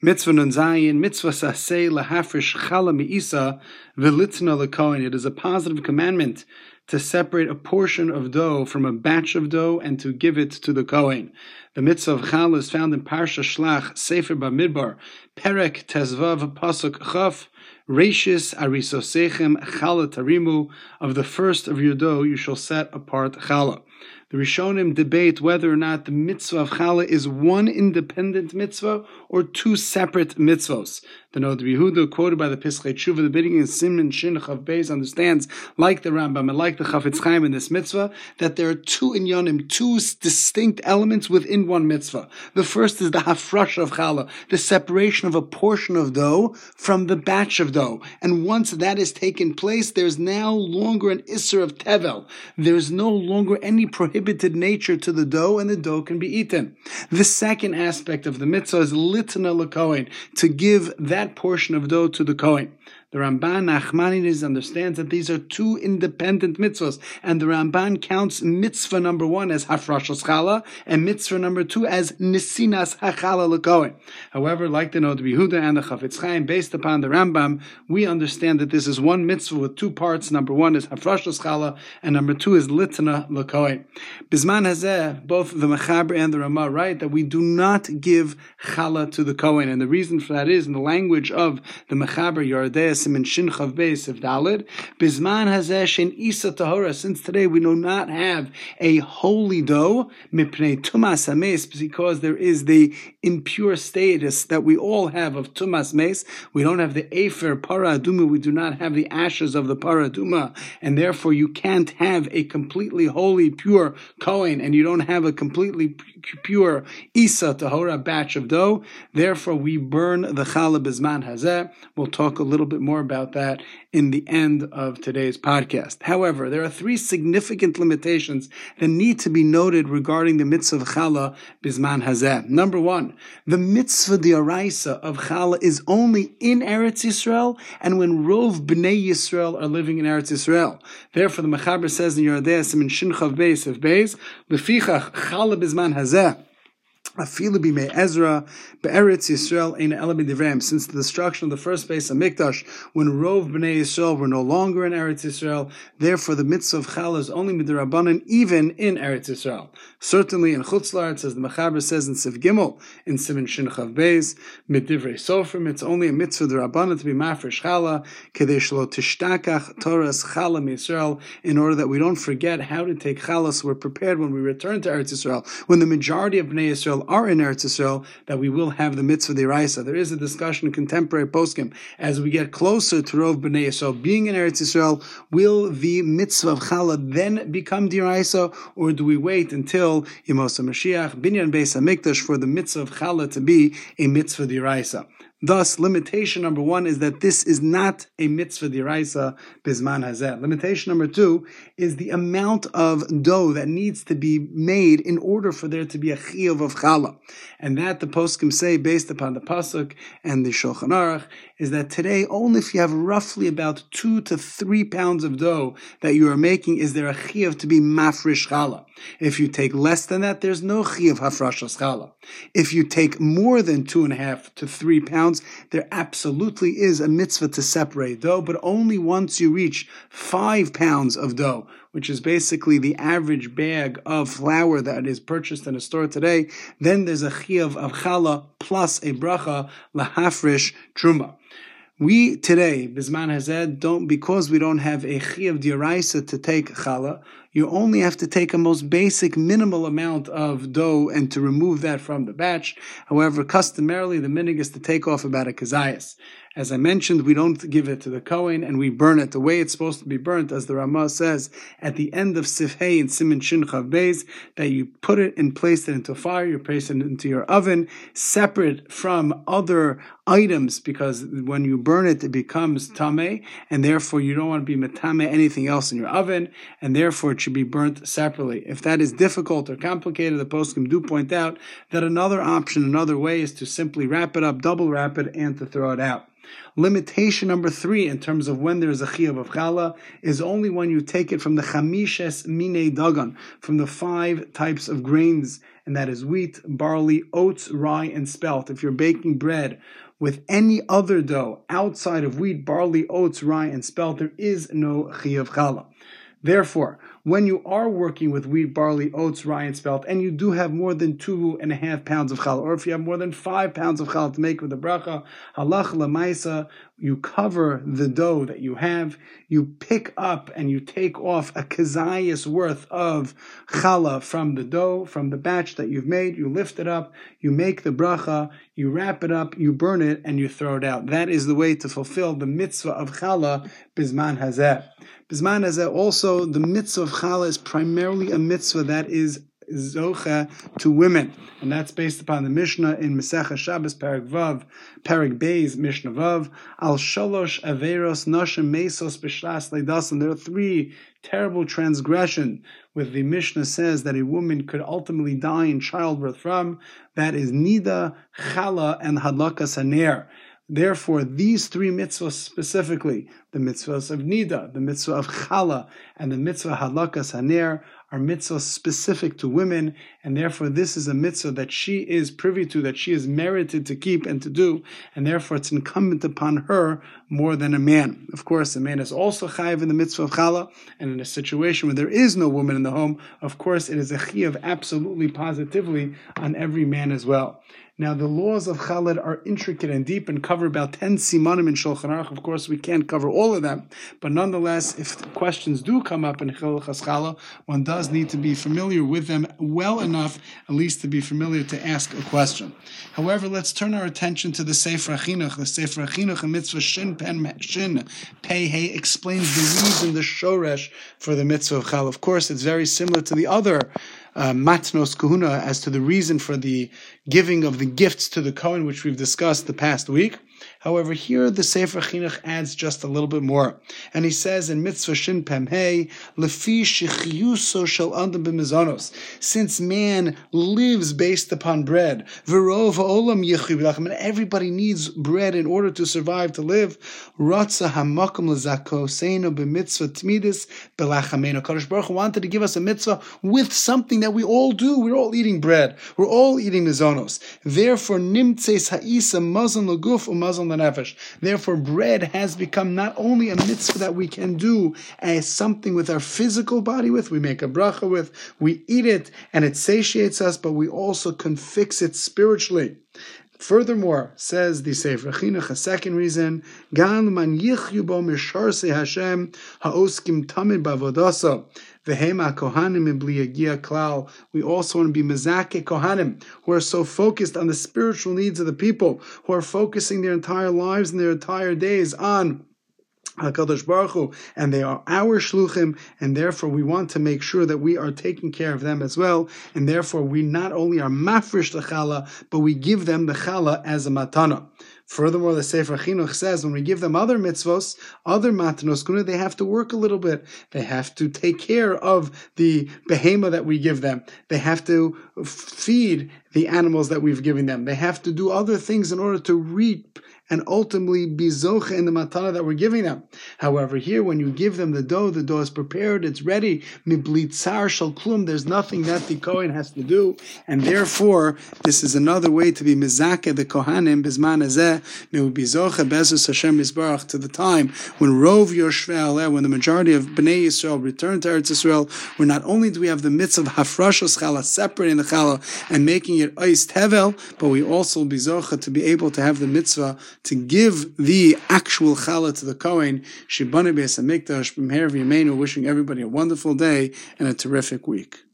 Mitzvah nun zayin, mitzvah saseh lahafrish chala mi'isa v'litna lekohen. It is a positive commandment to separate a portion of dough from a batch of dough and to give it to the Kohen. The mitzvah of Chal is found in Parsha Shlach, Sefer Bamidbar, Perek Tezvav Pasuk Chaf, Rashis Arisosechem Chala Tarimu. Of the first of your dough you shall set apart Chala. The Rishonim debate whether or not the mitzvah of challah is one independent mitzvah or two separate mitzvahs. The Nod Yehuda, quoted by the Pischei Tshuva, the beginning of Simon Shin Chav Beis, understands, like the Rambam and like the Chafetz Chaim in this mitzvah, that there are two inyanim, two distinct elements within one mitzvah. The first is the hafrash of challah, the separation of a portion of dough from the batch of dough. And once that has taken place, there's now longer an isser of tevel. There's no longer any prohibited nature to the dough, and the dough can be eaten. The second aspect of the mitzvah is litna lekoin, to give that that portion of dough to the Kohen. The Ramban Nachmanides understands that these are two independent mitzvahs, and the Ramban counts mitzvah number one as hafrashas chala, and mitzvah number two as nisinas hachala lekohen. However, like the Nod Yehuda and the Chafetz Chaim, based upon the Rambam, we understand that this is one mitzvah with two parts. Number one is hafrashas chala, and number two is litna lekohen. Bisman hazeh, both the Mechaber and the Ramah write that we do not give chala to the Kohen, and the reason for that is in the language of the Mechaber Yordeh Simin Shin Chav Beis of Dalid. Bisman Hazesh in Isa Tahora. Since today we do not have a holy dough, Mipnei Tumas because there is the impure status that we all have of Tumas Mes. We don't have the Afer Paraduma. We do not have the ashes of the Paraduma, and therefore you can't have a completely holy, pure Kohen, and you don't have a completely pure Isa Tahora batch of dough. Therefore, we burn the Challah Bisman Hazeh. We'll talk a little bit more about that in the end of today's podcast. However, there are three significant limitations that need to be noted regarding the mitzvah of challah bisman hazeh. Number one, the mitzvah diaraisa of challah is only in Eretz Yisrael and when rov bnei Yisrael are living in Eretz Yisrael. Therefore, the Mechaber says in Yerodei Simin Shin Chav Beis of Beis, lefichach challah bisman hazeh. Afilu Ezra be'eretz Yisrael Since the destruction of the first base of Mikdash, when Rov b'nei Yisrael were no longer in Eretz Yisrael, therefore the mitzvah of Chal is only midrabanan, even in Eretz Yisrael. Certainly in Chutzlar, it says the Mechaber says in Siv Gimel in Simon Shin Chav Beis midivrei Sofrim. It's only a mitzvah derabanan to be mafresh chala kedei shlo tishtakach Torahs chala Yisrael in order that we don't forget how to take chala. So we're prepared when we return to Eretz Yisrael. When the majority of bnei Yisrael are in Eretz Yisrael, that we will have the mitzvah deraisa. There is a discussion in contemporary poskim as we get closer to Rov Bnei Yisrael being in Eretz Yisrael. Will the mitzvah of Chala then become deraisa, or do we wait until Yemos Mashiach Binyan Beis Hamikdash for the mitzvah of Chala to be a mitzvah deraisa? Thus, limitation number one is that this is not a mitzvah diraisa bisman hazeh. Limitation number two is the amount of dough that needs to be made in order for there to be a chiyuv of challah. And that the poskim say, based upon the pasuk and the shulchan aruch, is that today only if you have roughly about two to three pounds of dough that you are making, is there a chiyuv to be mafresh challah. If you take less than that, there's no chiyuv hafrashas challah. If you take more than two and a half to three pounds, pounds, there absolutely is a mitzvah to separate dough, but only once you reach five pounds of dough, which is basically the average bag of flour that is purchased in a store today, then there's a chiyav of challah plus a bracha lahafrish truma. We today, Bisman Hazed, don't, because we don't have a chiyav diraisa to take challah, you only have to take a most basic minimal amount of dough and to remove that from the batch. However, customarily the minig is to take off about a kazayas. As I mentioned, we don't give it to the Kohen and we burn it the way it's supposed to be burnt, as the Ramah says at the end of Sifhei and Simon Shin Chav Beis, that you put it and place it into fire, you place it into your oven, separate from other items, because when you burn it, it becomes mm-hmm. tame, and therefore you don't want to be metame anything else in your oven, and therefore it should be burnt separately. If that is difficult or complicated, the poskim do point out that another option, another way, is to simply wrap it up, double wrap it, and to throw it out. Limitation number three, in terms of when there is a chiyuv of challah, is only when you take it from the chamishes mine dagan, from the five types of grains and that is wheat, barley, oats, rye, and spelt. If you're baking bread with any other dough outside of wheat, barley, oats, rye, and spelt, there is no chiyuv challah. Therefore, when you are working with wheat, barley, oats, rye, and spelt, and you do have more than two and a half pounds of challah, or if you have more than five pounds of challah to make with the bracha, halach lamaisa, you cover the dough that you have, you pick up and you take off a kazayas worth of challah from the dough, from the batch that you've made, you lift it up, you make the bracha, you wrap it up, you burn it, and you throw it out. That is the way to fulfill the mitzvah of challah bisman hazeh. Bisman hazeh also, the mitzvah of challah is primarily a mitzvah that is zocha to women, and that's based upon the Mishnah in Masechah Shabbos Parak Vav, Parak Beis Mishnah Vav Al Shalosh Averos Nashim Mesos B'Shas Leidasim. There are three terrible transgression with the Mishnah says that a woman could ultimately die in childbirth from. That is Nida, Chala, and Hadlakas Haner. Therefore, these three mitzvahs specifically, the mitzvahs of Nida, the mitzvah of Chala, and the mitzvah Hadlakas Haner, are mitzvahs specific to women, and therefore this is a mitzvah that she is privy to, that she is merited to keep and to do, and therefore it's incumbent upon her more than a man. Of course, a man is also chayiv in the mitzvah of challah, and in a situation where there is no woman in the home, of course it is a chiyav absolutely positively on every man as well. Now, the laws of Chalad are intricate and deep and cover about 10 simanim in Shulchan Aruch. Of course, we can't cover all of them, but nonetheless, if questions do come up in Chilchas Chala, one does need to be familiar with them well enough, at least to be familiar to ask a question. However, let's turn our attention to the Sefer Achinuch. The Sefer Achinuch, a mitzvah Shin Pen Shin Pei Hey, explains the reason, the shoresh for the mitzvah of Chala. Of course, it's very similar to the other uh, matnos kahuna as to the reason for the giving of the gifts to the Kohen, which we've discussed the past week. However, here the Sefer Chinuch adds just a little bit more. And he says in Mitzvah Shin Pem Hey, Lefi Shechiyuso Shel Adam B'Mizanos, since man lives based upon bread, Verov Olam and everybody needs bread in order to survive, to live, Ratza Hamakom Lezakoseinu B'Mitzvah Tmidis Belachamenu. Kadosh Baruch wanted to give us a mitzvah with something that we all do. We're all eating bread. We're all eating mizonos. Therefore, Nimtzeis Ha'isa Mazon Laguf Umazon Lanefesh. Therefore, bread has become not only a mitzvah that we can do as something with our physical body with, we make a bracha with, we eat it and it satiates us, but we also can fix it spiritually. Furthermore, says the Sefer Chinuch, a second reason, Gan man yichyu bo misharse Hashem haoskim tamid bavodasa v'hema kohanim klal. We also want to be mezake kohanim, who are so focused on the spiritual needs of the people, who are focusing their entire lives and their entire days on HaKadosh Baruch Hu, and they are our shluchim, and therefore we want to make sure that we are taking care of them as well, and therefore we not only are mafresh the challah, but we give them the challah as a matana. Furthermore, the Sefer Chinuch says when we give them other mitzvos, other matanos kuna, they have to work a little bit. They have to take care of the behema that we give them. They have to feed the animals that we've given them. They have to do other things in order to reap and ultimately be zoche in the matana that we're giving them. However, here when you give them the dough, the dough is prepared, it's ready. Miblitzar shal klum. There's nothing that the kohen has to do, and therefore this is another way to be mizake the kohanim bisman azeh may bezus Hashem to the time when rov yoshvel when the majority of bnei Yisrael return to Eretz Yisrael, where not only do we have the mitzvah of hafrashos chala separating the chala and making it ois tevel, but we also be to be able to have the mitzvah to give the actual challah to the Kohen, Shibane Beis HaMikdash, B'mher V'Yameinu, wishing everybody a wonderful day and a terrific week.